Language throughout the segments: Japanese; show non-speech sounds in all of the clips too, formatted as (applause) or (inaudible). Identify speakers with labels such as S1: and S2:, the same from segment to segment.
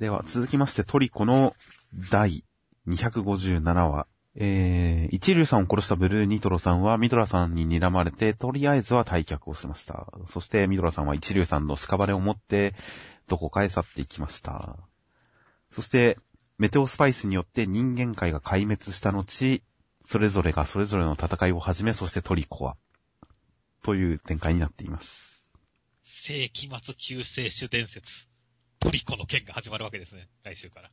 S1: では、続きましてトリコの第257話。えー、一流さんを殺したブルーニトロさんはミドラさんに睨まれて、とりあえずは退却をしました。そしてミドラさんは一流さんの屍を持って、どこかへ去っていきました。そして、メテオスパイスによって人間界が壊滅した後、それぞれがそれぞれの戦いを始め、そしてトリコは、という展開になっています。
S2: 世紀末救世主伝説。トリコの剣が始まるわけですね、来週から。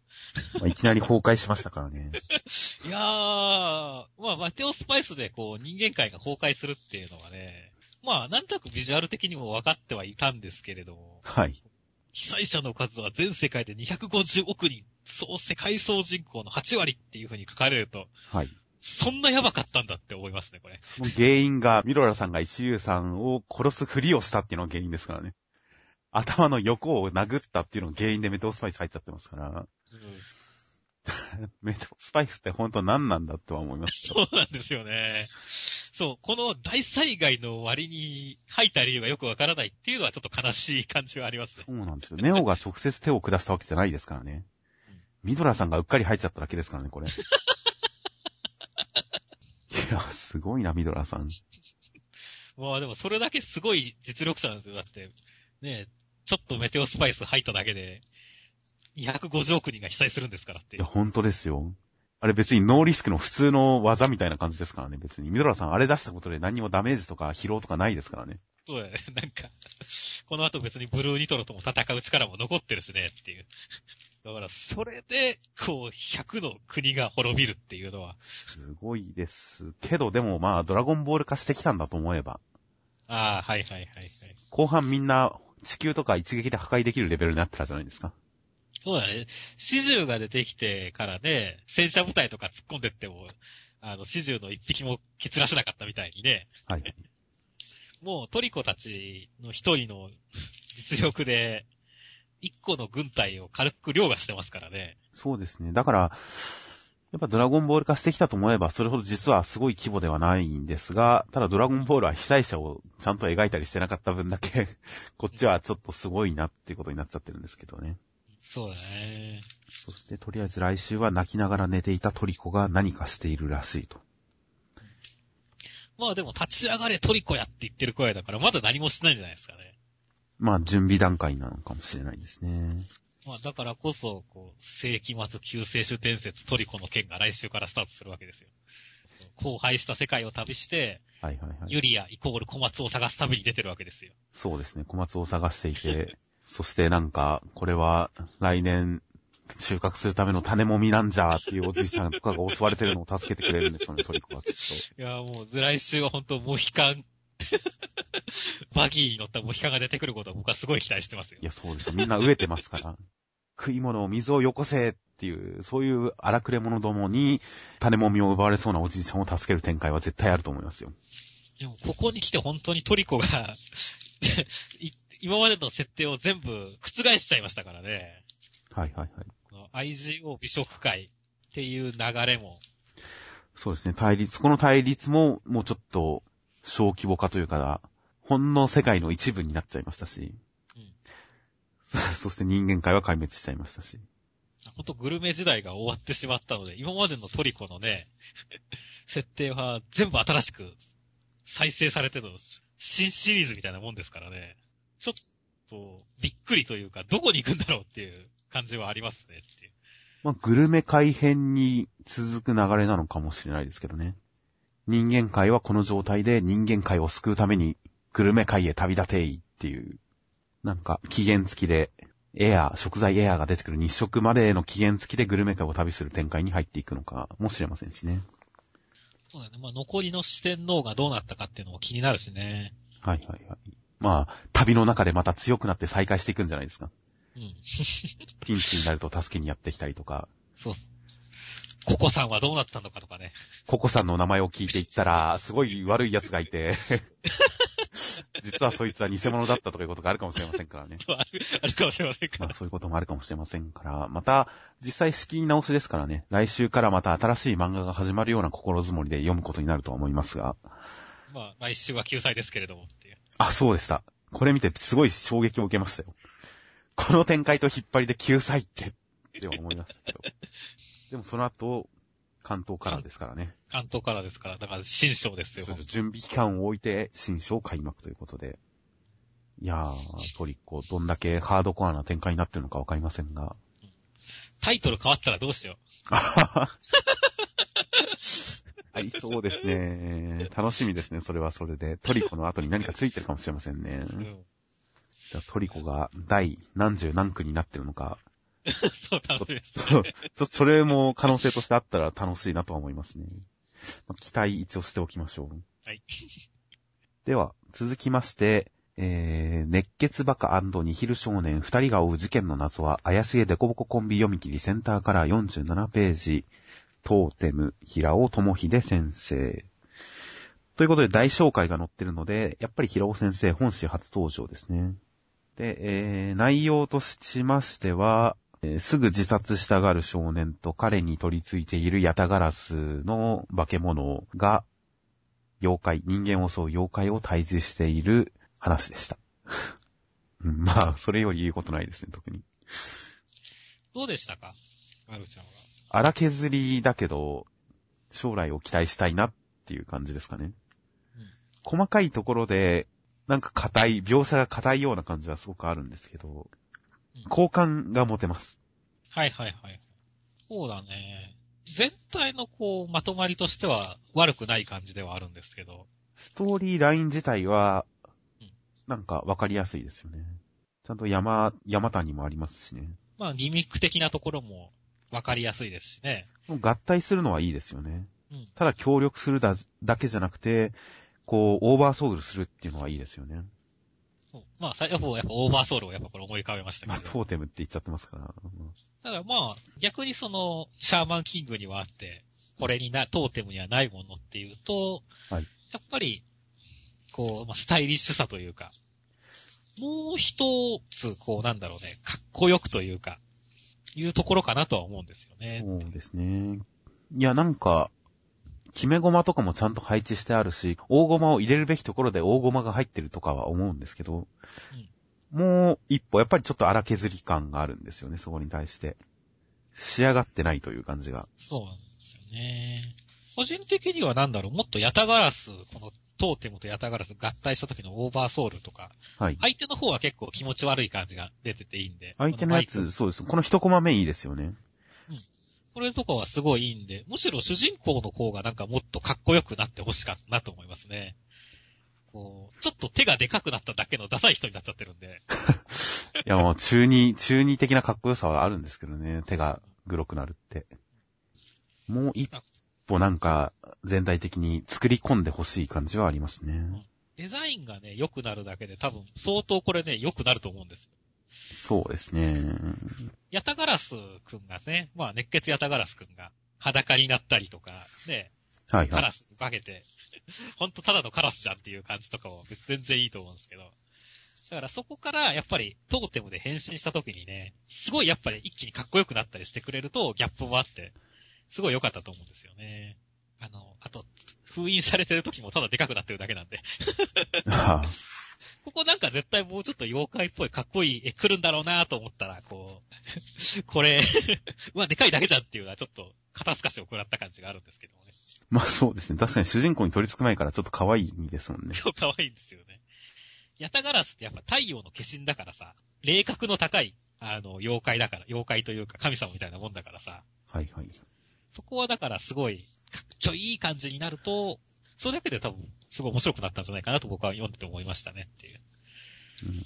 S1: まあ、いきなり崩壊しましたからね。(laughs)
S2: いやー、まあ、マテオスパイスでこう、人間界が崩壊するっていうのはね、まあ、なんとなくビジュアル的にも分かってはいたんですけれども。
S1: はい。
S2: 被災者の数は全世界で250億人、総世界総人口の8割っていう風に書かれると。
S1: はい。
S2: そんなやばかったんだって思いますね、これ。
S1: その原因が、ミロラさんが一流さんを殺すふりをしたっていうのが原因ですからね。頭の横を殴ったっていうのが原因でメトスパイス入っちゃってますから。うん、(laughs) メトスパイスって本当何なんだっては思います
S2: そうなんですよね。そう、この大災害の割に入った理由がよくわからないっていうのはちょっと悲しい感じはあります
S1: ね。そうなんですよ。ネオが直接手を下したわけじゃないですからね。ミドラさんがうっかり入っちゃっただけですからね、これ。(laughs) いや、すごいな、ミドラさん。(laughs)
S2: まあでもそれだけすごい実力者なんですよ。だって、ねちょっとメテオスパイス入っただけで、250億人が被災するんですからって。
S1: いや、本当ですよ。あれ別にノーリスクの普通の技みたいな感じですからね、別に。ミドラさんあれ出したことで何にもダメージとか疲労とかないですからね。
S2: そうだね。なんか、この後別にブルーニトロとも戦う力も残ってるしね、っていう。だから、それで、こう、100の国が滅びるっていうのは。
S1: すごいです。けど、でもまあ、ドラゴンボール化してきたんだと思えば。
S2: ああ、はいはいはいはい。
S1: 後半みんな地球とか一撃で破壊できるレベルになってたじゃないですか。
S2: そうだね。始終が出てきてからね、戦車部隊とか突っ込んでっても、あの、始終の一匹も蹴らせなかったみたいにね。
S1: はい。
S2: もうトリコたちの一人の実力で、一個の軍隊を軽く凌駕してますからね。
S1: そうですね。だから、やっぱドラゴンボール化してきたと思えば、それほど実はすごい規模ではないんですが、ただドラゴンボールは被災者をちゃんと描いたりしてなかった分だけ (laughs) こっちはちょっとすごいなっていうことになっちゃってるんですけどね。
S2: そうだね。
S1: そしてとりあえず来週は泣きながら寝ていたトリコが何かしているらしいと。
S2: まあでも立ち上がれトリコやって言ってる声だからまだ何もしてないんじゃないですかね。
S1: まあ準備段階なのかもしれないですね。
S2: まあだからこそ、こう、世紀末救世主伝説トリコの件が来週からスタートするわけですよ。荒廃した世界を旅して、
S1: はいはいはい。
S2: ユリアイコール小松を探す旅に出てるわけですよ。
S1: そうですね、小松を探していて、(laughs) そしてなんか、これは来年収穫するための種もみなんじゃーっていうおじいちゃんとかが襲われてるのを助けてくれるんでしょうね、トリコはきっ
S2: と。いや、もう、来週は本当モヒカン (laughs) バギーに乗ったモヒカンが出てくることを僕はすごい期待してますよ。
S1: いや、そうですみんな飢えてますから。(laughs) 食い物を水をよこせっていう、そういう荒くれ者どもに種もみを奪われそうなおじいちゃんを助ける展開は絶対あると思いますよ。
S2: でも、ここに来て本当にトリコが (laughs) 今までの設定を全部覆しちゃいましたからね。
S1: はいはいはい。
S2: この IGO 美食会っていう流れも。
S1: そうですね、対立、この対立ももうちょっと小規模化というか、ほんの世界の一部になっちゃいましたし。(laughs) そして人間界は壊滅しちゃいましたし。
S2: ほんとグルメ時代が終わってしまったので、今までのトリコのね、(laughs) 設定は全部新しく再生されての新シリーズみたいなもんですからね。ちょっとびっくりというか、どこに行くんだろうっていう感じはありますねっていう。
S1: まあ、グルメ界編に続く流れなのかもしれないですけどね。人間界はこの状態で人間界を救うためにグルメ界へ旅立ていっていうなんか、期限付きで、エアー、食材エアーが出てくる日食までの期限付きでグルメ界を旅する展開に入っていくのかもしれませんしね。
S2: そうだね。まあ、残りの四天王がどうなったかっていうのも気になるしね。
S1: はいはいはい。まあ、旅の中でまた強くなって再開していくんじゃないですか。
S2: うん。(laughs)
S1: ピンチになると助けにやってきたりとか。
S2: そうココさんはどうなったのかとかね。
S1: ココさんの名前を聞いていったら、すごい悪い奴がいて (laughs) 実はそいつは偽物だったとかいうことがあるかもしれませんからね。
S2: ある、あるかもしれませんから。
S1: まあそういうこともあるかもしれませんから、また、実際仕切り直しですからね、来週からまた新しい漫画が始まるような心づもりで読むことになるとは思いますが。
S2: まあ、来週は救済ですけれどもっていう。
S1: あ、そうでした。これ見てすごい衝撃を受けましたよ。この展開と引っ張りで救済って、って思いましたけど。でもその後、関東からですからね。
S2: 関東からですから、だから新章ですよ。
S1: 準備期間を置いて新章開幕ということで。いやー、トリッコ、どんだけハードコアな展開になってるのかわかりませんが。
S2: タイトル変わったらどうしよう。(laughs)
S1: ありそうですね。楽しみですね、それはそれで。トリコの後に何かついてるかもしれませんね。うん、じゃあトリコが第何十何区になってるのか。(laughs)
S2: そう、楽しみで
S1: す、ね。ちょ (laughs) っとそれも可能性としてあったら楽しいなとは思いますね。まあ、期待一応しておきましょう。
S2: はい。
S1: では、続きまして、えー、熱血バカニヒル少年二人が追う事件の謎は、怪しげデコボココンビ読み切りセンターカラー47ページ、トーテム、平尾智秀先生。ということで大紹介が載ってるので、やっぱり平尾先生本誌初登場ですね。で、えー、内容としましては、えー、すぐ自殺したがる少年と彼に取り付いているヤタガラスの化け物が、妖怪、人間を襲う妖怪を退治している話でした。(laughs) まあ、それより言うことないですね、特に。
S2: どうでしたか？アルちゃんは。
S1: 荒削りだけど、将来を期待したいなっていう感じですかね。うん、細かいところで、なんか硬い、描写が硬いような感じはすごくあるんですけど、うん、好感が持てます。
S2: はいはいはい。そうだね。全体のこう、まとまりとしては悪くない感じではあるんですけど。
S1: ストーリーライン自体は、なんかわかりやすいですよね。ちゃんと山、山谷もありますしね。
S2: まあ、ギミック的なところもわかりやすいですしね。
S1: 合体するのはいいですよね。うん、ただ協力するだだけじゃなくて、こう、オーバーソウルするっていうのはいいですよね。
S2: まあ、やっぱ、やっぱオーバーソウルをやっぱこれ思い浮かべましたけど。
S1: まあ、トーテムって言っちゃってますから。だか
S2: らまあ、逆にその、シャーマンキングにはあって、これにな、トーテムにはないものっていうと、はい、やっぱり、こう、まあ、スタイリッシュさというか、もう一つ、こうなんだろうね、かっこよくというか、いうところかなとは思うんですよね。
S1: そうですね。いや、なんか、決め駒とかもちゃんと配置してあるし、大駒を入れるべきところで大駒が入ってるとかは思うんですけど、うん、もう一歩、やっぱりちょっと荒削り感があるんですよね、そこに対して。仕上がってないという感じが。
S2: そうなんですよね。個人的にはなんだろう、もっとヤタガラス、このトーテムとヤタガラス合体した時のオーバーソウルとか、はい。相手の方は結構気持ち悪い感じが出てていいんで。
S1: 相手のやつ、そうです。この一コマ目いいですよね。
S2: うん。これとかはすごいいいんで、むしろ主人公の方がなんかもっとかっこよくなってほしかったなと思いますね。こう、ちょっと手がでかくなっただけのダサい人になっちゃってるんで。(laughs)
S1: いやもう中二、中二的なかっこよさはあるんですけどね。手がグロくなるって。もう一歩なんか全体的に作り込んでほしい感じはありますね。
S2: デザインがね、良くなるだけで多分相当これね、良くなると思うんです。
S1: そうですね。
S2: ヤタガラスくんがね、まあ熱血ヤタガラスくんが裸になったりとか、ね、はい、はい、カラス化けて、(laughs) ほんとただのカラスじゃんっていう感じとかも全然いいと思うんですけど。だからそこからやっぱりトーテムで変身した時にね、すごいやっぱり一気にかっこよくなったりしてくれるとギャップもあって、すごい良かったと思うんですよね。あの、あと、封印されてる時もただでかくなってるだけなんで (laughs) ここなんか絶対もうちょっと妖怪っぽいかっこいい (laughs) 絵来るんだろうなと思ったら、こう、(laughs) これ (laughs) うわ、でかいだけじゃんっていうのはちょっと肩透かしを食らった感じがあるんですけどもね。
S1: まあそうですね。確かに主人公に取り付く前からちょっと可愛い意味ですもんね。
S2: そう、可愛いんですよね。ヤタガラスってやっぱ太陽の化身だからさ、霊格の高い、あの、妖怪だから、妖怪というか神様みたいなもんだからさ。
S1: はいはい。
S2: そこはだからすごい、かっちょいい感じになると、それだけで多分、すごい面白くなったんじゃないかなと僕は読んでて思いましたねっていう。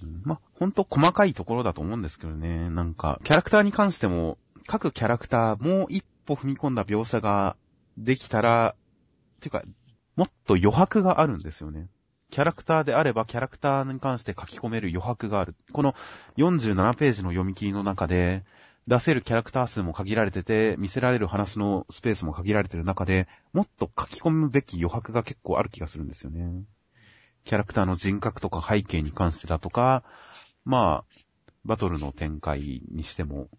S1: うん、まほんと細かいところだと思うんですけどね。なんか、キャラクターに関しても、各キャラクター、もう一歩踏み込んだ描写ができたら、ていうか、もっと余白があるんですよね。キャラクターであれば、キャラクターに関して書き込める余白がある。この47ページの読み切りの中で、出せるキャラクター数も限られてて、見せられる話のスペースも限られてる中で、もっと書き込むべき余白が結構ある気がするんですよね。キャラクターの人格とか背景に関してだとか、まあ、バトルの展開にしても、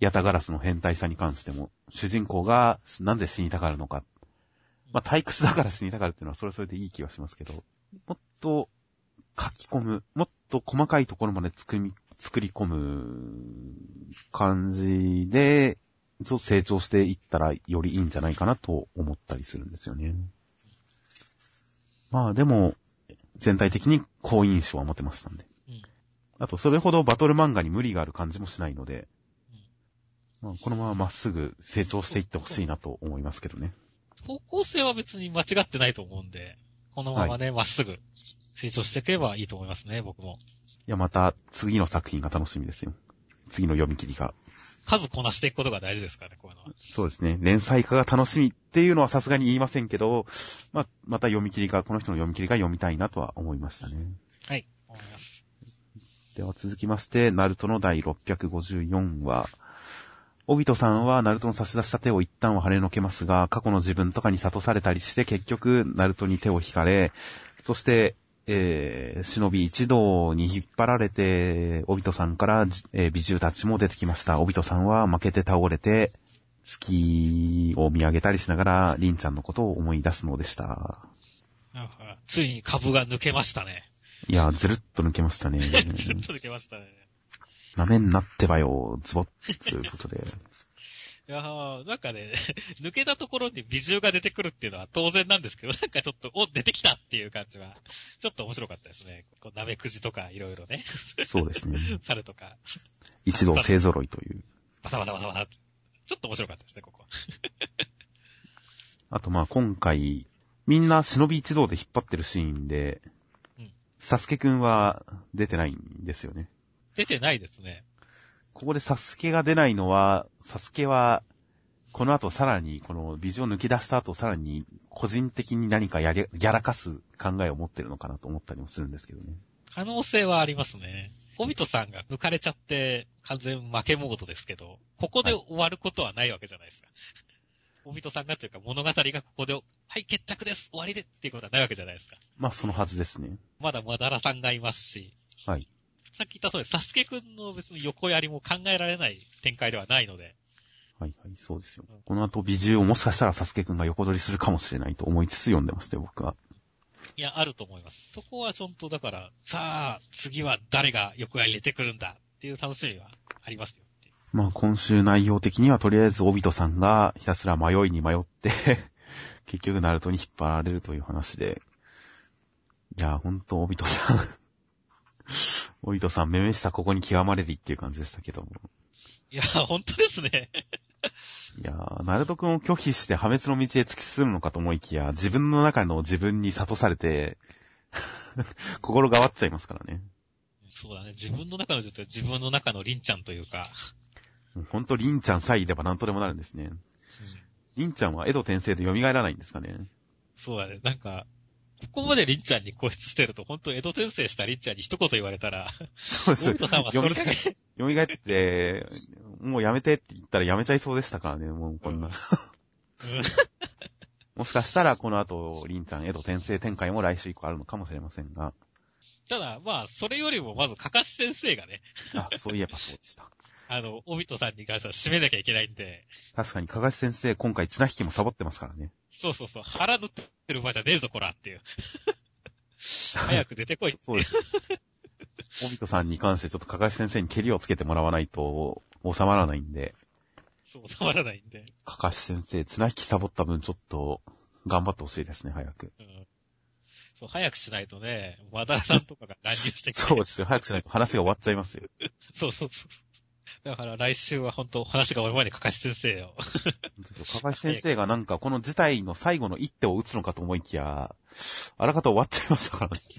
S1: ヤタガラスの変態さに関しても、主人公がなぜ死にたがるのか。まあ、退屈だから死にたがるっていうのはそれはそれでいい気はしますけど、もっと書き込む、もっと細かいところまで作り作り込む感じで、ちょっと成長していったらよりいいんじゃないかなと思ったりするんですよね。まあでも、全体的に好印象は持てましたんで。
S2: うん。
S1: あと、それほどバトル漫画に無理がある感じもしないので、まあ、このまままっすぐ成長していってほしいなと思いますけどね。
S2: 方向性は別に間違ってないと思うんで、このままね、ま、っすぐ成長していければいいと思いますね、僕も。
S1: いや、また次の作品が楽しみですよ。次の読み切りが。
S2: 数こなしていくことが大事ですからね、こういうのは。
S1: そうですね。連載化が楽しみっていうのはさすがに言いませんけど、まあ、また読み切りが、この人の読み切りが読みたいなとは思いましたね。
S2: はい、思います。
S1: では続きまして、ナルトの第654話。オビトさんはナルトの差し出した手を一旦は跳ねのけますが、過去の自分とかに悟されたりして結局ナルトに手を引かれ、そして、えー、忍び一同に引っ張られて、オビトさんから、えー美獣たちも出てきました。オビトさんは負けて倒れて、月を見上げたりしながら、リンちゃんのことを思い出すのでした。
S2: なんかついに株が抜けましたね。
S1: いや、ずるっと抜けましたね。(laughs)
S2: ずっと抜けましたね。
S1: なめんなってばよ、ズボッ、ということで。
S2: いやー、なんかね、(laughs) 抜けたところに美獣が出てくるっていうのは当然なんですけど、(laughs) なんかちょっと、お、出てきたっていう感じは、ちょっと面白かったですね。こう、鍋くじとかいろいろね、
S1: そうですね。(laughs)
S2: 猿とか、
S1: 一同勢揃いという。
S2: バタバタバタバタ。ちょっと面白かったですね、ここ。
S1: あとまあ今回、みんな忍び一同で引っ張ってるシーンで
S2: うん、
S1: サスケくんは出てないんですよね。
S2: 出てないですね。
S1: ここでサスケが出ないのは、サスケは、この後さらに、この美女を抜き出した後さらに、個人的に何かやり、やらかす考えを持ってるのかなと思ったりもするんですけどね。
S2: 可能性はありますね。オビトさんが抜かれちゃって、完全負けモードですけど、ここで終わることはないわけじゃないですか。オビトさんがというか物語がここで、はい、決着です終わりでっていうことはないわけじゃないですか。
S1: まあそのはずですね。
S2: まだまだらさんがいますし、
S1: はい。
S2: さっき言った通り、サスケくんの別に横やりも考えられない展開ではないので、
S1: はいはい、そうですよ。この後美獣をもしかしたらサスケくんが横取りするかもしれないと思いつつ読んでましたよ、僕は。
S2: いや、あると思います。そこはちょんとだから、さあ、次は誰が横やり入れてくるんだっていう楽しみはありますよ。
S1: まあ今週内容的にはとりあえずオビトさんがひたすら迷いに迷って、(laughs) 結局ナルトに引っ張られるという話で。いや、ほんとオビトさん。オビトさん、めめしたここに極まれりっていう感じでしたけども。
S2: いや、本当ですね。
S1: いやー、ナルト君を拒否して破滅の道へ突き進むのかと思いきや、自分の中の自分に悟されて、(laughs) 心がわっちゃいますからね。
S2: そうだね。自分の中の状態は自分の中のリンちゃんというか、
S1: ほんとリンちゃんさえいれば何とでもなるんですね。リンちゃんは江戸転生で蘇らないんですかね。
S2: そうだね。なんか、ここまでリンちゃんに固執してると、本当江戸転生したリンちゃんに一言言われたら、
S1: そうです
S2: さんはそれだけ、
S1: 蘇って、もうやめてって言ったらやめちゃいそうでしたからね、もうこんな。
S2: うん
S1: もしかしたらこの後、リンちゃん、江戸転生展開も来週以降あるのかもしれませんが。
S2: ただ、まあ、それよりもまず、かかし先生がね、
S1: あ、そういえばそうでした。
S2: あの、オビトさんに関しては締めなきゃいけないんで、
S1: 確かに、かがし先生、今回綱引きもサボってますからね。
S2: そうそうそう、腹塗ってる場じゃねえぞ、こらっていう。(laughs) 早く出てこい。
S1: そうです。オビトさんに関してちょっとかがし先生に蹴りをつけてもらわないと収まらないんで、
S2: そう、収まらないんで。
S1: かかし先生、綱引きサボった分ちょっと頑張ってほしいですね、早く。
S2: うん。そう、早くしないとね、和田さんとかが乱入してきて。
S1: そうですよ、早くしないと話が終わっちゃいますよ。(laughs)
S2: そうそうそう。だから来週は本当話が終わる前にかかし先生を。
S1: かかし先生がなんかこの事態の最後の一手を打つのかと思いきや、あらかた終わっちゃいましたからね。(laughs)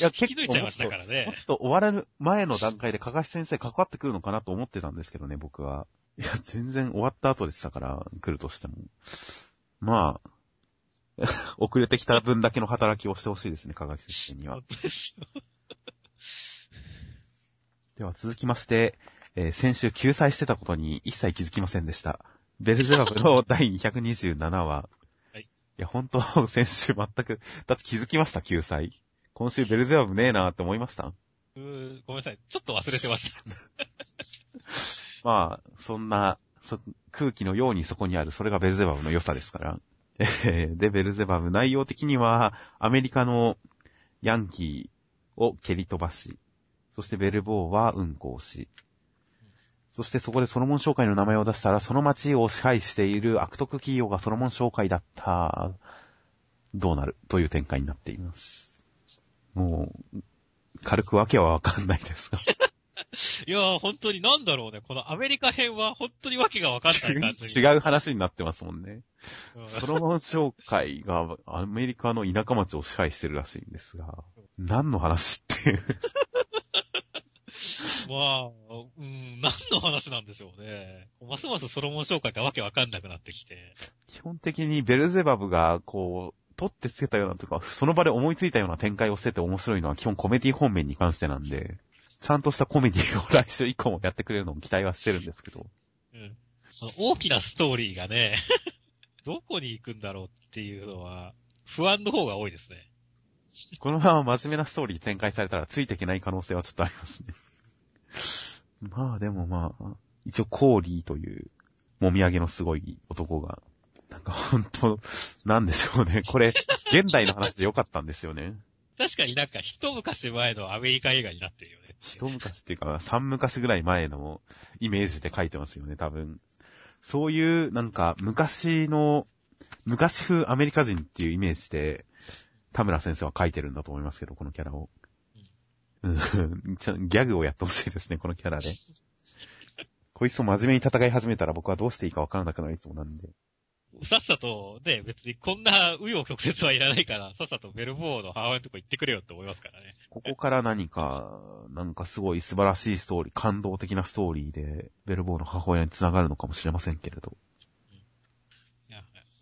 S1: いや、
S2: 引き抜いちゃいましたから
S1: もっ
S2: ね。
S1: と終わる前の段階でかかし先生関わってくるのかなと思ってたんですけどね、僕は。いや、全然終わった後でしたから、来るとしても。まあ、遅れてきた分だけの働きをしてほしいですね、かがし先生には。
S2: で
S1: は続きまして、えー先週救済してたことに一切気づきませんでした。ベルゼバブの (laughs) 第227話。
S2: はい。
S1: いや、本当 (laughs) 先週全く、だって気づきました、救済。今週ベルゼバブねえなって思いました？
S2: うーごめんなさい。ちょっと忘れてました。(laughs)
S1: まあ、そんな、そ空気のようにそこにある、それがベルゼバブの良さですから。えーで、ベルゼバブ内容的には、アメリカのヤンキーを蹴り飛ばし、そそしてベルボーはうんこをし、そしてそこでソロモン商会の名前を出したら、その町を支配している悪徳企業がソロモン商会だった。どうなる？という展開になっています。もう、軽くわけはわかんないですが。(laughs)
S2: いやー、本当になんだろうね。このアメリカ編は本当にわけがわかんない感じに。(laughs)
S1: 違う話になってますもんね。
S2: うん
S1: ソロモン商会がアメリカの田舎町を支配してるらしいんですが、何の話っていう。
S2: まあ、うん、何の話なんでしょうね。ますますソロモン紹介がわけわかんなくなってきて。
S1: 基本的にベルゼバブが、こう、取ってつけたようなというか、その場で思いついたような展開をしてて面白いのは基本コメディ本面に関してなんで、ちゃんとしたコメディを来週以降もやってくれるのも期待はしてるんですけど。
S2: うん。大きなストーリーがね、(laughs) どこに行くんだろうっていうのは、不安の方が多いですね。
S1: このまま真面目なストーリー展開されたらついていけない可能性はちょっとありますね。まあでもまあ、一応コーリーという、もみあげのすごい男が、なんか本当なんでしょうね。(laughs) これ、現代の話でよかったんですよね。
S2: 確かになんか一昔前のアメリカ映画になってるよね。
S1: 一昔っていうか、三昔ぐらい前のイメージで書いてますよね、多分。そういう、なんか、昔の、昔風アメリカ人っていうイメージで、田村先生は書いてるんだと思いますけど、このキャラを。うん、(laughs) ちょギャグをやってほしいですね、このキャラで。こいつと真面目に戦い始めたら僕はどうしていいかわからなくなりそうなんで。
S2: さっさと、ね、別にこんな紆余曲折はいらないから、さっさとベルボーの母親のとこ行ってくれよって思いますからね。
S1: ここから何か、なんかすごい素晴らしいストーリー、感動的なストーリーで、ベルボーの母親に繋がるのかもしれませんけれど。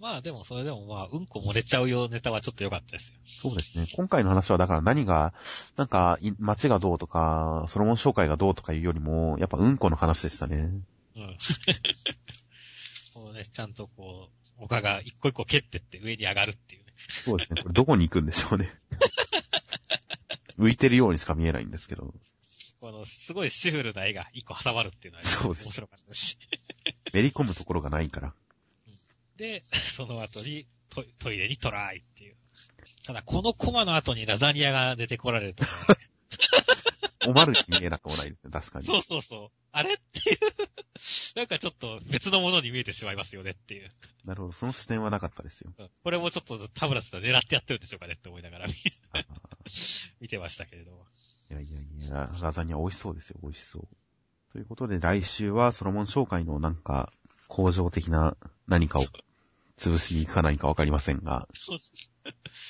S2: まあでもそれでもまあ、うんこ漏れちゃうよネタはちょっと良かったですよ。
S1: そうですね。今回の話はだから何が、なんか、い街がどうとか、ソロモン紹介がどうとかいうよりも、やっぱうんこの話でしたね。
S2: うん。(laughs) こうね、ちゃんとこう、丘が一個一個蹴ってって上に上がるっていうね。
S1: そうですね。これどこに行くんでしょうね。浮いてるようにしか見えないんですけど。
S2: この、すごいシュールな絵が一個挟まるっていうのは、
S1: そうです
S2: 面白かったし。(laughs)
S1: めり込むところがないから。
S2: で、(laughs) その後にトイトイレにトライっていう。ただ、このコマの後にラザニアが出てこられると、(laughs)
S1: おまるに見えなくもないですね。確かに。
S2: そうそうそう。あれっていう、(laughs) なんかちょっと別のものに見えてしまいますよねっていう。
S1: なるほど。その視点はなかったですよ。
S2: うんこれもちょっと田村さん狙ってやってるんでしょうかねって思いながら見てましたけれども。
S1: いやいやいや、ラザニア美味しそうですよ。美味しそう。ということで、来週はソロモン紹介のなんか、工場的な何かを潰しに行くか何かわかりませんが、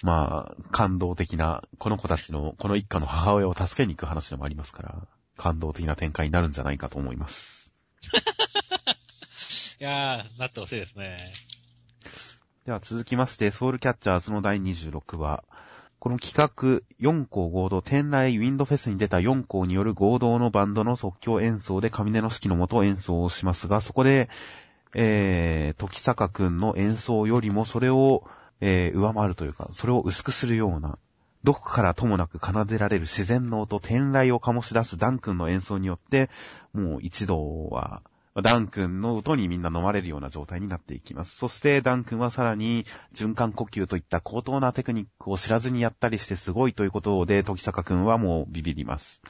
S1: まあ、感動的な、この子たちの、この一家の母親を助けに行く話でもありますから、感動的な展開になるんじゃないかと思います。(laughs)
S2: いやー、なってほしいですね。
S1: では続きまして、ソウルキャッチャーズの第26話。この企画、4校合同、天来ウィンドフェスに出た4校による合同のバンドの即興演奏で上根の指揮のもと演奏をしますが、そこで、えー、時坂くんの演奏よりもそれを、えー、上回るというか、それを薄くするような、どこからともなく奏でられる自然の音、天来を醸し出すダン君の演奏によって、もう一度は、ダン君の音にみんな飲まれるような状態になっていきます。そしてダン君はさらに循環呼吸といった高等なテクニックを知らずにやったりしてすごいということで、時坂君はもうビビります。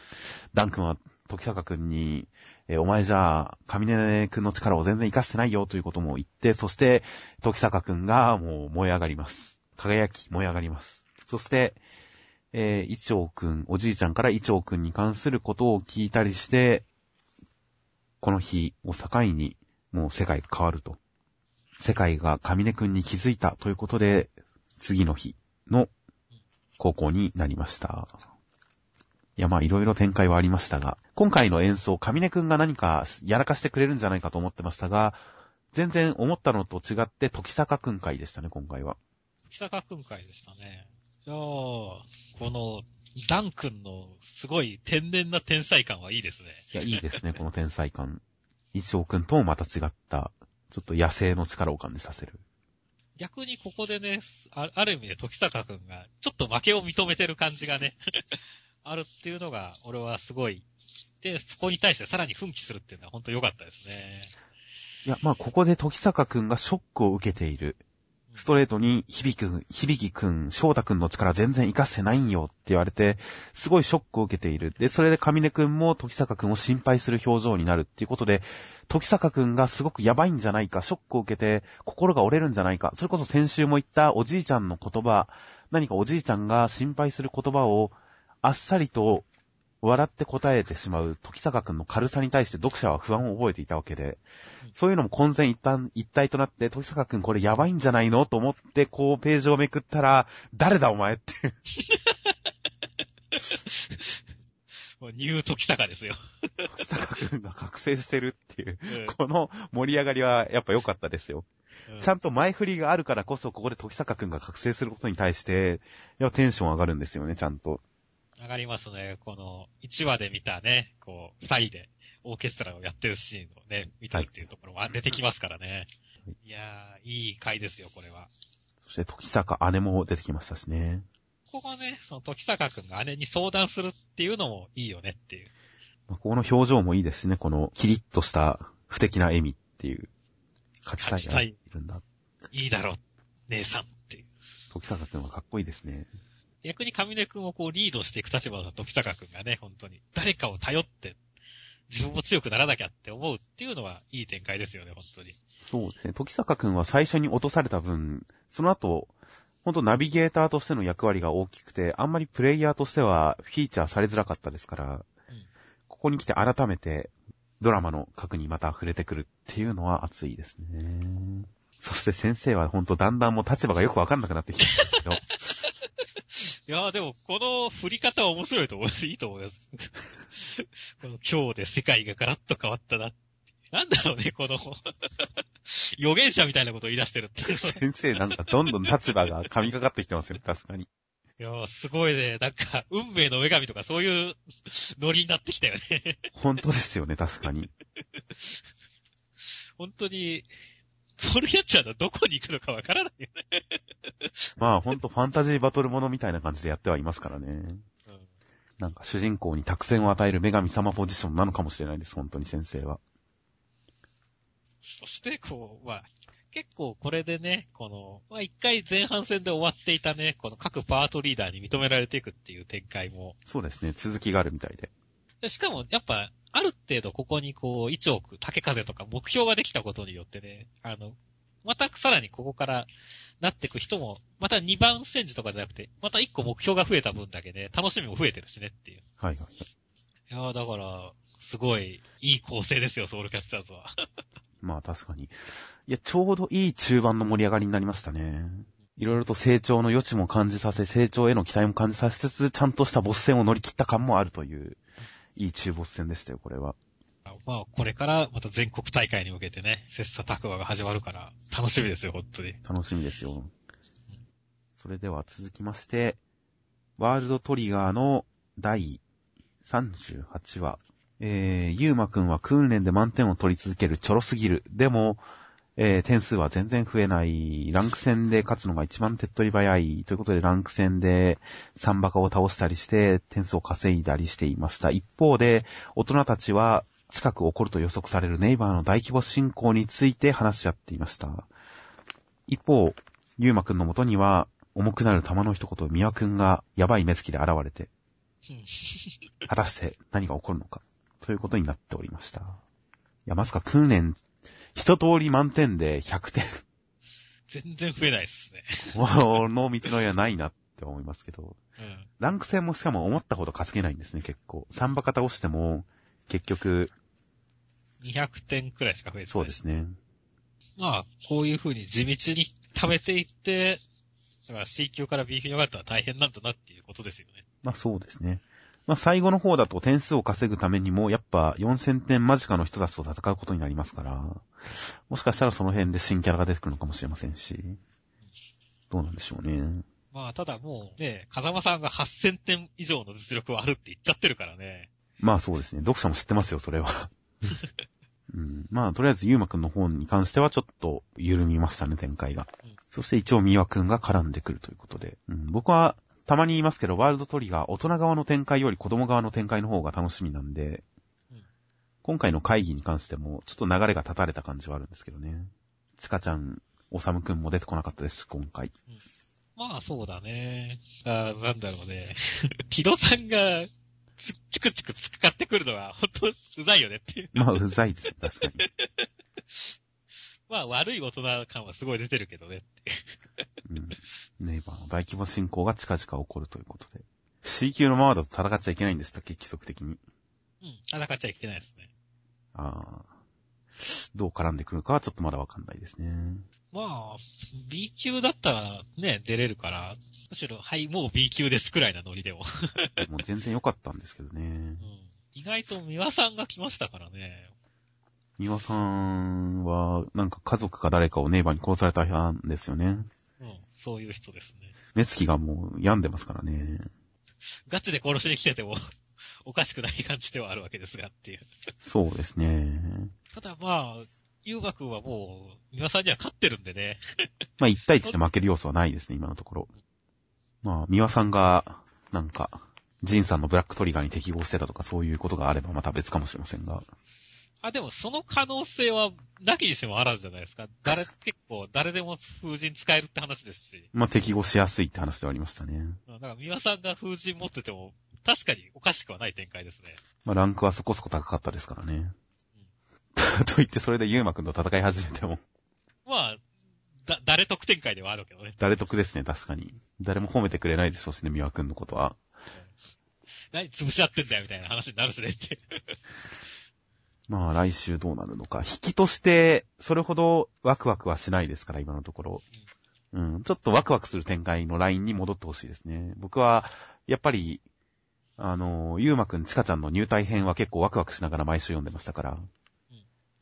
S1: ダン君は時坂君に、えーお前じゃあ、上根君の力を全然活かしてないよということも言って、そして時坂君がもう燃え上がります。輝き燃え上がります。そして、えー、イチョウ君、おじいちゃんからイチョウ君に関することを聞いたりして、この日を境に、もう世界が変わると。世界が上根くんに気づいたということで、次の日の高校になりました。いや、まあ、いろいろ展開はありましたが、今回の演奏、上根くんが何かやらかしてくれるんじゃないかと思ってましたが、全然思ったのと違って、時坂くん会でしたね、今回は。
S2: 北坂くん会でしたね。いやー、この、ダン君のすごい天然な天才感はいいですね。
S1: いや、いいですね、この天才感。一生くんともまた違った、ちょっと野生の力を感じさせる。
S2: 逆にここでね、あある意味で時坂くんが、ちょっと負けを認めてる感じがね、あるっていうのが、俺はすごい。で、そこに対してさらに奮起するっていうのは本当良かったですね。
S1: いや、まあ、ここで時坂くんがショックを受けている。ストレートに、響くん、響くん、翔太くんの力全然活かせないんよって言われて、すごいショックを受けている。で、それで上根くんも時坂くんを心配する表情になるっていうことで、時坂くんがすごくやばいんじゃないか、ショックを受けて、心が折れるんじゃないか、それこそ先週も言ったおじいちゃんの言葉、何かおじいちゃんが心配する言葉を、あっさりと笑って答えてしまう時坂くんの軽さに対して読者は不安を覚えていたわけで、そういうのも混然一旦一体となって、時坂くんこれやばいんじゃないのと思って、こうページをめくったら、誰だお前って。(laughs)
S2: もうニュー時坂ですよ。
S1: 時坂くんが覚醒してるっていう、うん、この盛り上がりはやっぱ良かったですよ。うん、ちゃんと前振りがあるからこそ、ここで時坂くんが覚醒することに対して、いや、テンション上がるんですよね、ちゃんと。
S2: 上がりますね。この、1話で見たね、こう、二人でオーケストラをやってるシーンをね、見たっていうところは出てきますからね。はい、いやー、いい回ですよ、これは。
S1: そして、時坂姉も出てきましたしね。
S2: ここがね、その時坂くんが姉に相談するっていうのもいいよねっていう。
S1: ここの表情もいいですしね、このキリッとした不敵な笑みっていう。勝ちたいがいるんだ。
S2: いいだろ、姉さんっていう。
S1: 時坂くんはかっこいいですね。
S2: 逆に上根くんをこうリードしていく立場の時坂くんがね、本当に。誰かを頼って自分も強くならなきゃって思うっていうのはいい展開ですよね、本当に。
S1: そうですね。時坂くんは最初に落とされた分、その後、本当ナビゲーターとしての役割が大きくて、あんまりプレイヤーとしてはフィーチャーされづらかったですから、うん、ここに来て改めてドラマの核にまた触れてくるっていうのは熱いですね。そして先生は本当だんだんもう立場がよくわかんなくなってきたんですけど。(laughs)
S2: いやーでも、この振り方は面白いと思います。いいと思います。(laughs) この今日で世界がガラッと変わったな。なんだろうね、この (laughs) 預言者みたいなことを言い出してるって
S1: 先生なんかどんどん立場が噛みかかってきてますよ、確かに。
S2: いやー、すごいね。なんか、運命の女神とかそういう (laughs) ノリになってきたよね。
S1: 本当ですよね、確かに。
S2: 本当に、ボールキャッチャーのどこに行くのかわからないよね。(laughs)
S1: まあほんとファンタジーバトルものみたいな感じでやってはいますからね。うん、なんか主人公に託戦を与える女神様ポジションなのかもしれないです、本当に先生は。
S2: そして、こう、まあ、結構これでね、この、まあ一回前半戦で終わっていたね、この各パートリーダーに認められていくっていう展開も。
S1: そうですね、続きがあるみたいで。
S2: でしかも、やっぱ、ある程度ここにこう、一億、竹風とか目標ができたことによってね、あの、またさらにここからなっていく人も、また2番戦時とかじゃなくて、また1個目標が増えた分だけね、楽しみも増えてるしねっていう。
S1: はいはい。
S2: いやだから、すごい、いい構成ですよ、ソウルキャッチャーズは。(laughs)
S1: まあ確かに。いや、ちょうどいい中盤の盛り上がりになりましたね。いろいろと成長の余地も感じさせ、成長への期待も感じさせつつ、ちゃんとしたボス戦を乗り切った感もあるという、いい中ボス戦でしたよ、これは。
S2: まあ、これからまた全国大会に向けてね、切磋琢磨が始まるから、楽しみですよ、本当に。
S1: 楽しみですよ。それでは続きまして、ワールドトリガーの第38話。えー、ゆうまくんは訓練で満点を取り続けるちょろすぎる。でも、えー、点数は全然増えない。ランク戦で勝つのが一番手っ取り早い。ということで、ランク戦でサンバカを倒したりして、点数を稼いだりしていました。一方で、大人たちは、近く起こると予測されるネイバーの大規模侵攻について話し合っていました。一方、ゆうまくんのもとには、重くなる玉の一言、みわくんがやばい目つきで現れて、(laughs) 果たして何が起こるのか、ということになっておりました。いや、まさか訓練一通り満点で100点。
S2: 全然増えないっすね。
S1: この道のりはないなって思いますけど。うん、ランク戦もしかも思ったほど稼げないんですね、結構。サンバ型押しても、結局。
S2: 200点くらいしか増えてない。
S1: そうですね。
S2: まあ、こういう風に地道に貯めていって、だから C 級から B 級に上がったら大変なんだなっていうことですよね。
S1: まあそうですね。まあ、最後の方だと点数を稼ぐためにも、やっぱ4000点間近の人たちと戦うことになりますから、もしかしたらその辺で新キャラが出てくるのかもしれませんし、どうなんでしょうね。
S2: まあ、ただもうね、風間さんが8000点以上の実力はあるって言っちゃってるからね。
S1: まあそうですね。読者も知ってますよ、それは。(laughs) うん、まあ、とりあえず、ゆうまくんの方に関してはちょっと緩みましたね、展開が。うん、そして一応、みわくんが絡んでくるということで。うん、僕は、たまに言いますけど、ワールドトリガー、大人側の展開より子供側の展開の方が楽しみなんで、うん、今回の会議に関しても、ちょっと流れが立たれた感じはあるんですけどね。ちかちゃん、おさむくんも出てこなかったです、今回。
S2: まあそうだね。あーなんだろうね。(laughs) 木戸さんが、チチクチク使ってくるのは、ほんと、うざいよねっていう。
S1: まあ、うざいです、確かに。(laughs)
S2: まあ悪い大人感はすごい出てるけどねっていう。
S1: うん。ネイバーの大規模進行が近々起こるということで。C 級のままだと戦っちゃいけないんでしたっけ規則的に。
S2: うん。戦っちゃいけないですね。
S1: ああ。どう絡んでくるかはちょっとまだわかんないですね。
S2: まあ、B 級だったらね、出れるから、むしろ、はい、もう B 級ですくらいなノリでも。
S1: もう全然良かったんですけどね
S2: う。ん。意外と三輪さんが来ましたからね。
S1: 三輪さんは、なんか家族か誰かをネイバーに殺されたんですよね。
S2: うん。そういう人ですね。
S1: 目つきがもう病んでますからね。
S2: ガチで殺しに来てても、(laughs) おかしくない感じではあるわけですがっていう。
S1: そうですね。
S2: ただまあ、ゆうがくんはもう、三輪さんには勝ってるんでね。(laughs)
S1: まあ、1対1で負ける要素はないですね、今のところ。まあ、三輪さんが、なんか、ジンさんのブラックトリガーに適合してたとかそういうことがあればまた別かもしれませんが。
S2: あ、でもその可能性は、なきにしてもあらずじゃないですか。誰、結構、誰でも風神使えるって話ですし。
S1: まあ、適合しやすいって話ではありましたね。
S2: うんだから、三輪さんが風神持ってても、確かにおかしくはない展開ですね。
S1: まあ、ランクはそこそこ高かったですからね。と言って、それでユーマくんと戦い始めても、
S2: まあ、だ、誰得展開ではあるけどね。
S1: 誰得ですね、確かに。誰も褒めてくれないでしょうしね、三輪くんのことは。
S2: 何潰し合ってんだよみたいな話になるしねって。
S1: まあ、来週どうなるのか。引きとして、それほどワクワクはしないですから、今のところ。うん、ちょっとワクワクする展開のラインに戻ってほしいですね。僕は、やっぱり、あの、ゆうまくん、ちかちゃんの入隊編は結構ワクワクしながら毎週読んでましたから、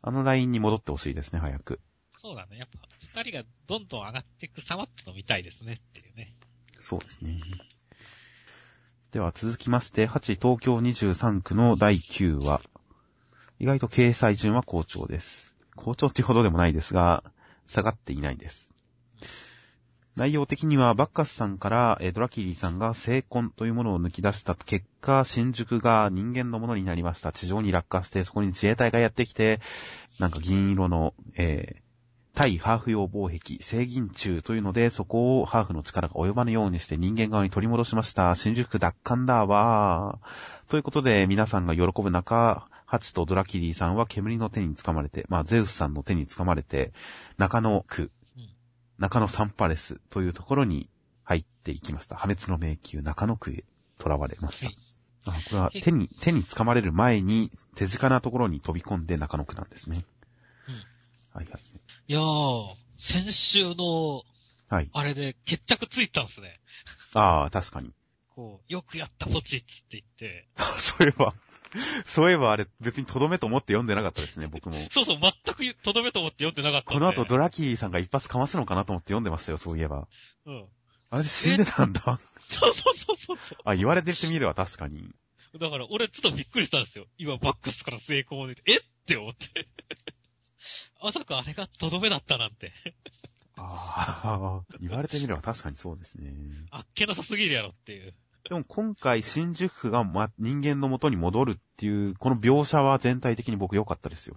S1: あのラインに戻ってほしいですね、早く。
S2: そうだね。やっぱ、二人がどんどん上がっていく様ってのを見たいですねっていうね。
S1: そうですね。では続きまして、8東京23区の第9話。意外と掲載順は好調です。好調っていうほどでもないですが、下がっていないです。内容的には、バッカスさんから、ドラキリーさんが聖魂というものを抜き出した結果、新宿が人間のものになりました。地上に落下して、そこに自衛隊がやってきて、なんか銀色の、えー対ハーフ用防壁、聖銀柱というので、そこをハーフの力が及ばぬようにして人間側に取り戻しました。新宿奪還だわー。ということで、皆さんが喜ぶ中、ハチとドラキリーさんは煙の手に掴まれて、まあ、ゼウスさんの手に掴まれて、中野区、
S2: うん
S1: 中野サンパレスというところに入っていきました。破滅の迷宮中野区へ囚われました。あこれは手に、手に掴まれる前に手近なところに飛び込んで中野区なんですね。はいはい。
S2: いやー、先週の、
S1: はい。
S2: あれで決着ついたんですね。
S1: ああ、確かに。
S2: こう、よくやったポチって言って。(laughs)
S1: そういえば、(laughs) そういえばあれ別にとどめと思って読んでなかったですね、僕も。
S2: そうそう、全くとどめと思って読んでなかった。
S1: この後ドラキーさんが一発かますのかなと思って読んでましたよ、そういえば。
S2: うん。
S1: あれ死んでたんだ。
S2: そうそうそうそうそ
S1: あ、言われてみれば確かに。
S2: う。だから、俺ちょっとびっくりしたんですよ。今、バックスから成功で。えっ？て思って。(laughs) まさかあれがとどめだったなんて。
S1: ああ、言われてみれば確かにそうですね。
S2: あっけなさすぎるやろっていう。
S1: でも今回新宿区が、ま、人間の元に戻るっていう、この描写は全体的に僕良かったですよ。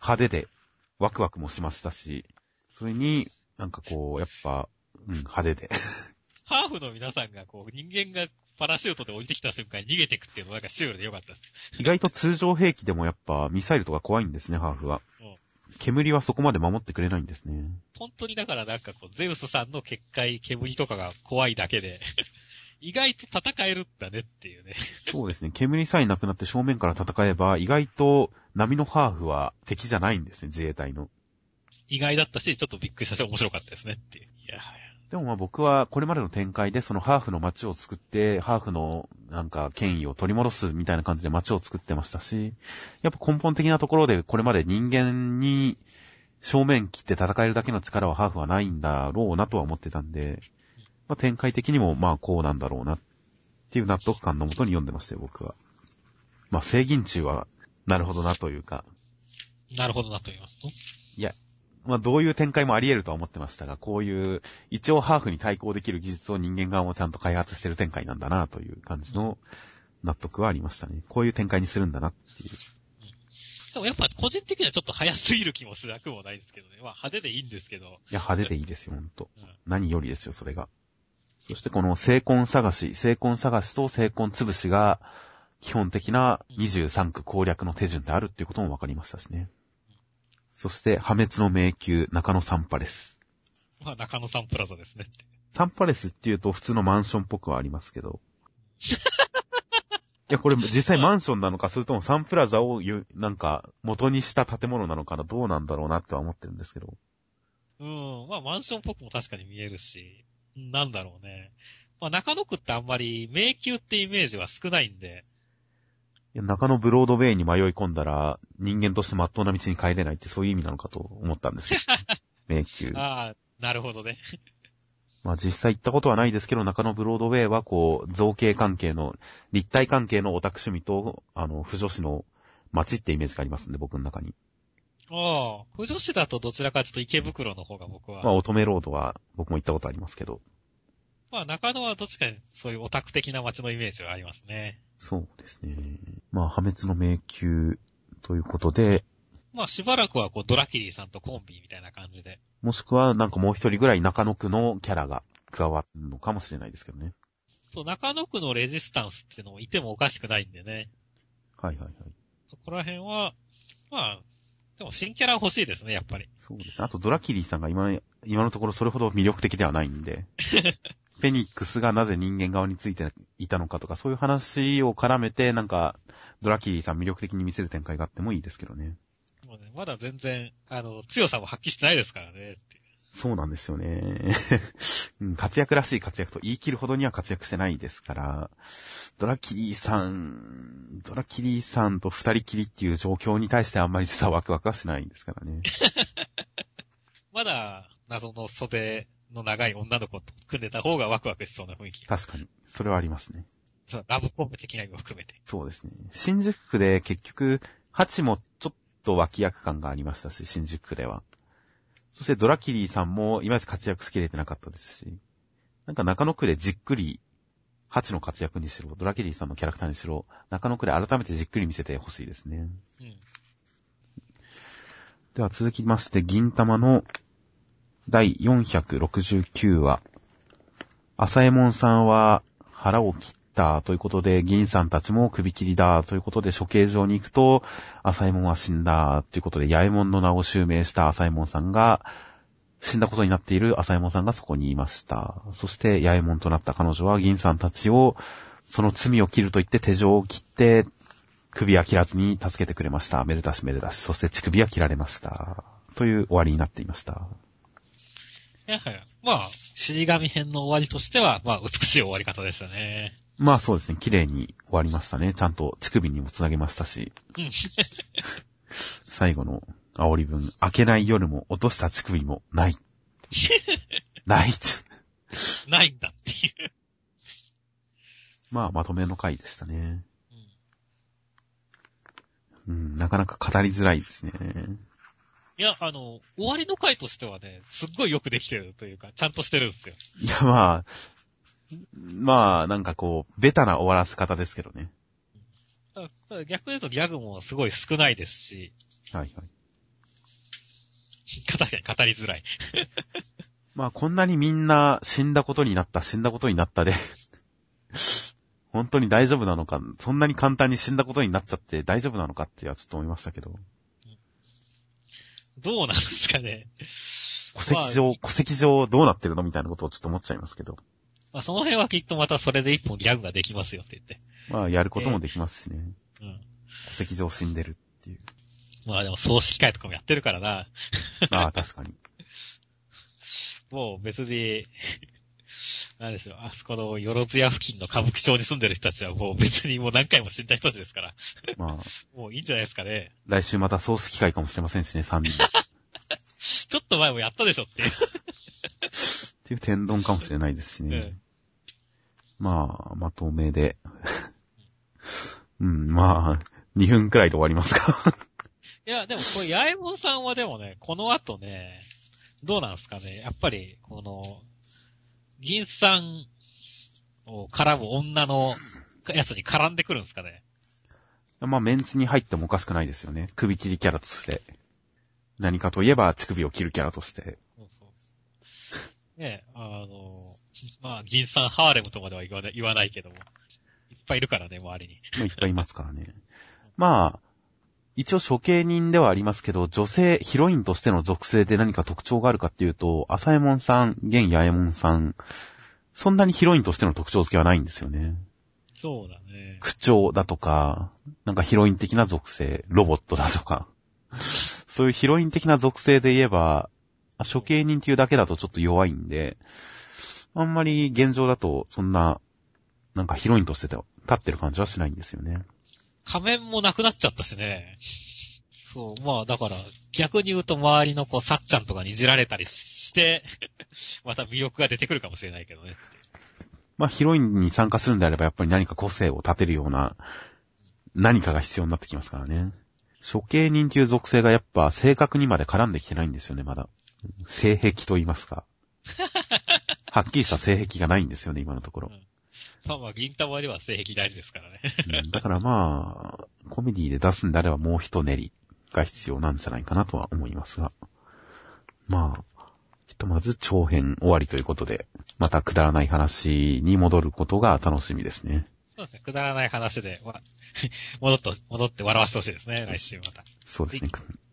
S1: 派手で、ワクワクもしましたし、それに、なんかこう、やっぱ、うん、派手で。
S2: ハーフの皆さんがこう、人間がパラシュートで降りてきた瞬間に逃げてくっていうのがなんかシュールでよかったです。
S1: 意外と通常兵器でもやっぱミサイルとか怖いんですね、ハーフは
S2: うん。
S1: 煙はそこまで守ってくれないんですね。
S2: 本当にだからなんかこう、ゼウスさんの結界、煙とかが怖いだけで、意外と戦えるんだねっていうね。
S1: そうですね。煙さえなくなって正面から戦えば、意外と波のハーフは敵じゃないんですね、自衛隊の。
S2: 意外だったし、ちょっとびっくりしたし面白かったですねっていう。いや
S1: でもまあ僕はこれまでの展開でそのハーフの街を作って、ハーフのなんか権威を取り戻すみたいな感じで街を作ってましたし、やっぱ根本的なところでこれまで人間に正面切って戦えるだけの力はハーフはないんだろうなとは思ってたんで、まあ展開的にもまあこうなんだろうなっていう納得感のもとに読んでましたよ、僕は。まあ正銀中はなるほどなというか、
S2: なるほどなと言いますと？
S1: まあどういう展開もあり得るとは思ってましたが、こういう一応ハーフに対抗できる技術を人間側もちゃんと開発してる展開なんだなという感じの納得はありましたね。こういう展開にするんだなっていう。
S2: でもやっぱ個人的にはちょっと早すぎる気もしなくもないですけどね。まあ派手でいいんですけど。
S1: いや、派手でいいですよ、ほんと
S2: うん。
S1: 何よりですよ、それが。そしてこの聖魂探し、聖魂探しと聖魂潰しが、基本的な23区攻略の手順であるっていうことも分かりましたしね。そして、破滅の迷宮、中野サンパレス。(laughs)
S2: まあ中野サンプラザですね。
S1: サンパレスっていうと普通のマンションっぽくはありますけど。(laughs) いや、これ実際マンションなのか、それともサンプラザをゆなんか元にした建物なのかな、どうなんだろうなっては思ってるんですけど。
S2: うん。まあマンションっぽくも確かに見えるし、なんだろうね。まあ中野区ってあんまり迷宮ってイメージは少ないんで、
S1: いや中野ブロードウェイに迷い込んだら、人間として真っ当な道に帰れないってそういう意味なのかと思ったんですけど。(laughs) 迷宮。
S2: ああ、なるほどね。(laughs)
S1: まあ実際行ったことはないですけど、中野ブロードウェイはこう、造形関係の、立体関係のオタク趣味と、あの、不女子の街ってイメージがありますんで、僕の中に。
S2: ああ、不女子だとどちらかちょっと池袋の方が僕は。
S1: まあ乙女ロードは僕も行ったことありますけど。
S2: まあ中野はどっちかにそういうオタク的な街のイメージはありますね。
S1: そうですね。まあ破滅の迷宮ということで、
S2: まあしばらくはこうドラキリーさんとコンビみたいな感じで。
S1: もしくはなんかもう一人ぐらい中野区のキャラが加わるのかもしれないですけどね。
S2: そう、中野区のレジスタンスっていうのもいてもおかしくないんでね。
S1: はいはいはい。
S2: そこら辺は、まあ、でも新キャラ欲しいですね、やっぱり。
S1: そうですね。あとドラキリーさんが今、今のところそれほど魅力的ではないんで、(laughs) フェニックスがなぜ人間側についていたのかとか、そういう話を絡めて、なんか、ドラキリーさん魅力的に見せる展開があってもいいですけどね。
S2: もうね、まだ全然、あの、強さも発揮してないですからね。
S1: そうなんですよね。(laughs) うん活躍らしい活躍と言い切るほどには活躍してないですから、ドラキリーさん、ドラキリーさんと二人きりっていう状況に対してあんまり実はワクワクはしないんですからね。(laughs)
S2: まだ、謎の袖の長い女の子と組んでた方がワクワクしそうな雰囲気が。
S1: 確かに。それはありますね。
S2: そうラブコメ的な意味も含めて。
S1: そうですね。新宿区で結局、ハチもちょっと脇役感がありましたし、新宿区では。そしてドラキリーさんもいまいち活躍しきれてなかったですし、なんか中野区でじっくり、ハチの活躍にしろ、ドラキリーさんのキャラクターにしろ、中野区で改めてじっくり見せてほしいですね。
S2: うん。
S1: では続きまして、銀玉の第469話。浅右衛門さんは腹を切ったということで、銀さんたちも首切りだということで処刑場に行くと、浅右衛門は死んだということで、八右衛門の名を襲名した浅右衛門さんが、死んだことになっている浅右衛門さんがそこにいました。そして、八右衛門となった彼女は銀さんたちを、その罪を切ると言って手錠を切って、首は切らずに助けてくれました。めでたしめでたし。そして乳首は切られました。という終わりになっていました。
S2: いやはや、まあ、死神編の終わりとしては、まあ、美しい終わり方でしたね。
S1: まあそうですね。綺麗に終わりましたね。ちゃんと乳首にもつなげましたし。
S2: うん。
S1: 最後の煽り文。明けない夜も落とした乳首もない。ない。
S2: ないんだっていう。
S1: まあまとめの回でしたね。
S2: うん
S1: うん、なかなか語りづらいですね。
S2: いや、あの、終わりの回としてはね、すっごいよくできてるというか、ちゃんとしてるんですよ。
S1: いやまあ、まあなんかこう、ベタな終わらせ方ですけどね。
S2: だただ逆に言うとギャグもすごい少ないですし、
S1: はいはい。
S2: 確かに語りづらい。(laughs)
S1: まあこんなにみんな死んだことになった、死んだことになったで、(laughs) 本当に大丈夫なのか、そんなに簡単に死んだことになっちゃって大丈夫なのかってはちょっと思いましたけど、
S2: どうなんですかね。
S1: 戸籍上、戸籍上どうなってるのみたいなことをちょっと思っちゃいますけど、
S2: まあ、その辺はきっとまたそれで一本ギャグができますよって言って。
S1: まあやることもできますしね、
S2: うん。
S1: 戸籍上死んでるっていう。
S2: まあでも葬式会とかもやってるからな。
S1: まあ確かに。(laughs)
S2: もう別に、なんでしょう、あそこのよろずや付近の歌舞伎町に住んでる人たちはもう別にもう何回も死んだ人たちですから、
S1: まあ、(laughs)
S2: もういいんじゃないですかね。
S1: 来週またソース機会かもしれませんしね、3人 (laughs)
S2: ちょっと前もやったでしょっていう。
S1: ていう天丼かもしれないですしね。
S2: うん
S1: まあ、まとめで。(laughs) うん、まあ、2分くらいで終わりますか。(laughs)
S2: いや、でもこれ、八重門さんはでもね、この後ね、どうなんすかね。やっぱり、この、銀さんを絡む女のやつに絡んでくるんですかね。
S1: まあ、メンツに入ってもおかしくないですよね。首切りキャラとして。何かといえば、乳首を切るキャラとして。
S2: そうそう。ねえ、あの、まあ、銀さんハーレムとまでは言わない言わないけども。いっぱいいるからね、周りに。
S1: もういっぱいいますからね。まあ、一応処刑人ではありますけど、女性、ヒロインとしての属性で何か特徴があるかっていうと、浅右衛門さん、現八右衛門さん、そんなにヒロインとしての特徴付けはないんですよね。
S2: そうだね。
S1: 口調だとか、なんかヒロイン的な属性、ロボットだとか、そういうヒロイン的な属性で言えば、処刑人っていうだけだとちょっと弱いんで、あんまり現状だとそんな、なんかヒロインとして立ってる感じはしないんですよね。
S2: 仮面もなくなっちゃったしね。そう、まあだから、逆に言うと周りのこう、さっちゃんとかにいじられたりして、(laughs) また魅力が出てくるかもしれないけどね。(laughs)
S1: まあヒロインに参加するんであればやっぱり何か個性を立てるような何かが必要になってきますからね。処刑人っていう属性がやっぱ性格にまで絡んできてないんですよね、まだ。性癖と言いますか。(laughs) はっきりした性癖がないんですよね、今のところ。
S2: まあまあ、銀玉では性癖大事ですからね。
S1: うんだからまあ、コメディで出すんであればもう一練りが必要なんじゃないかなとは思いますが。まあ、ひとまず長編終わりということで、またくだらない話に戻ることが楽しみですね。
S2: そうですね。くだらない話で、わ (laughs) 戻っと、戻って笑わせてほしいですね。来週また。
S1: そうですね。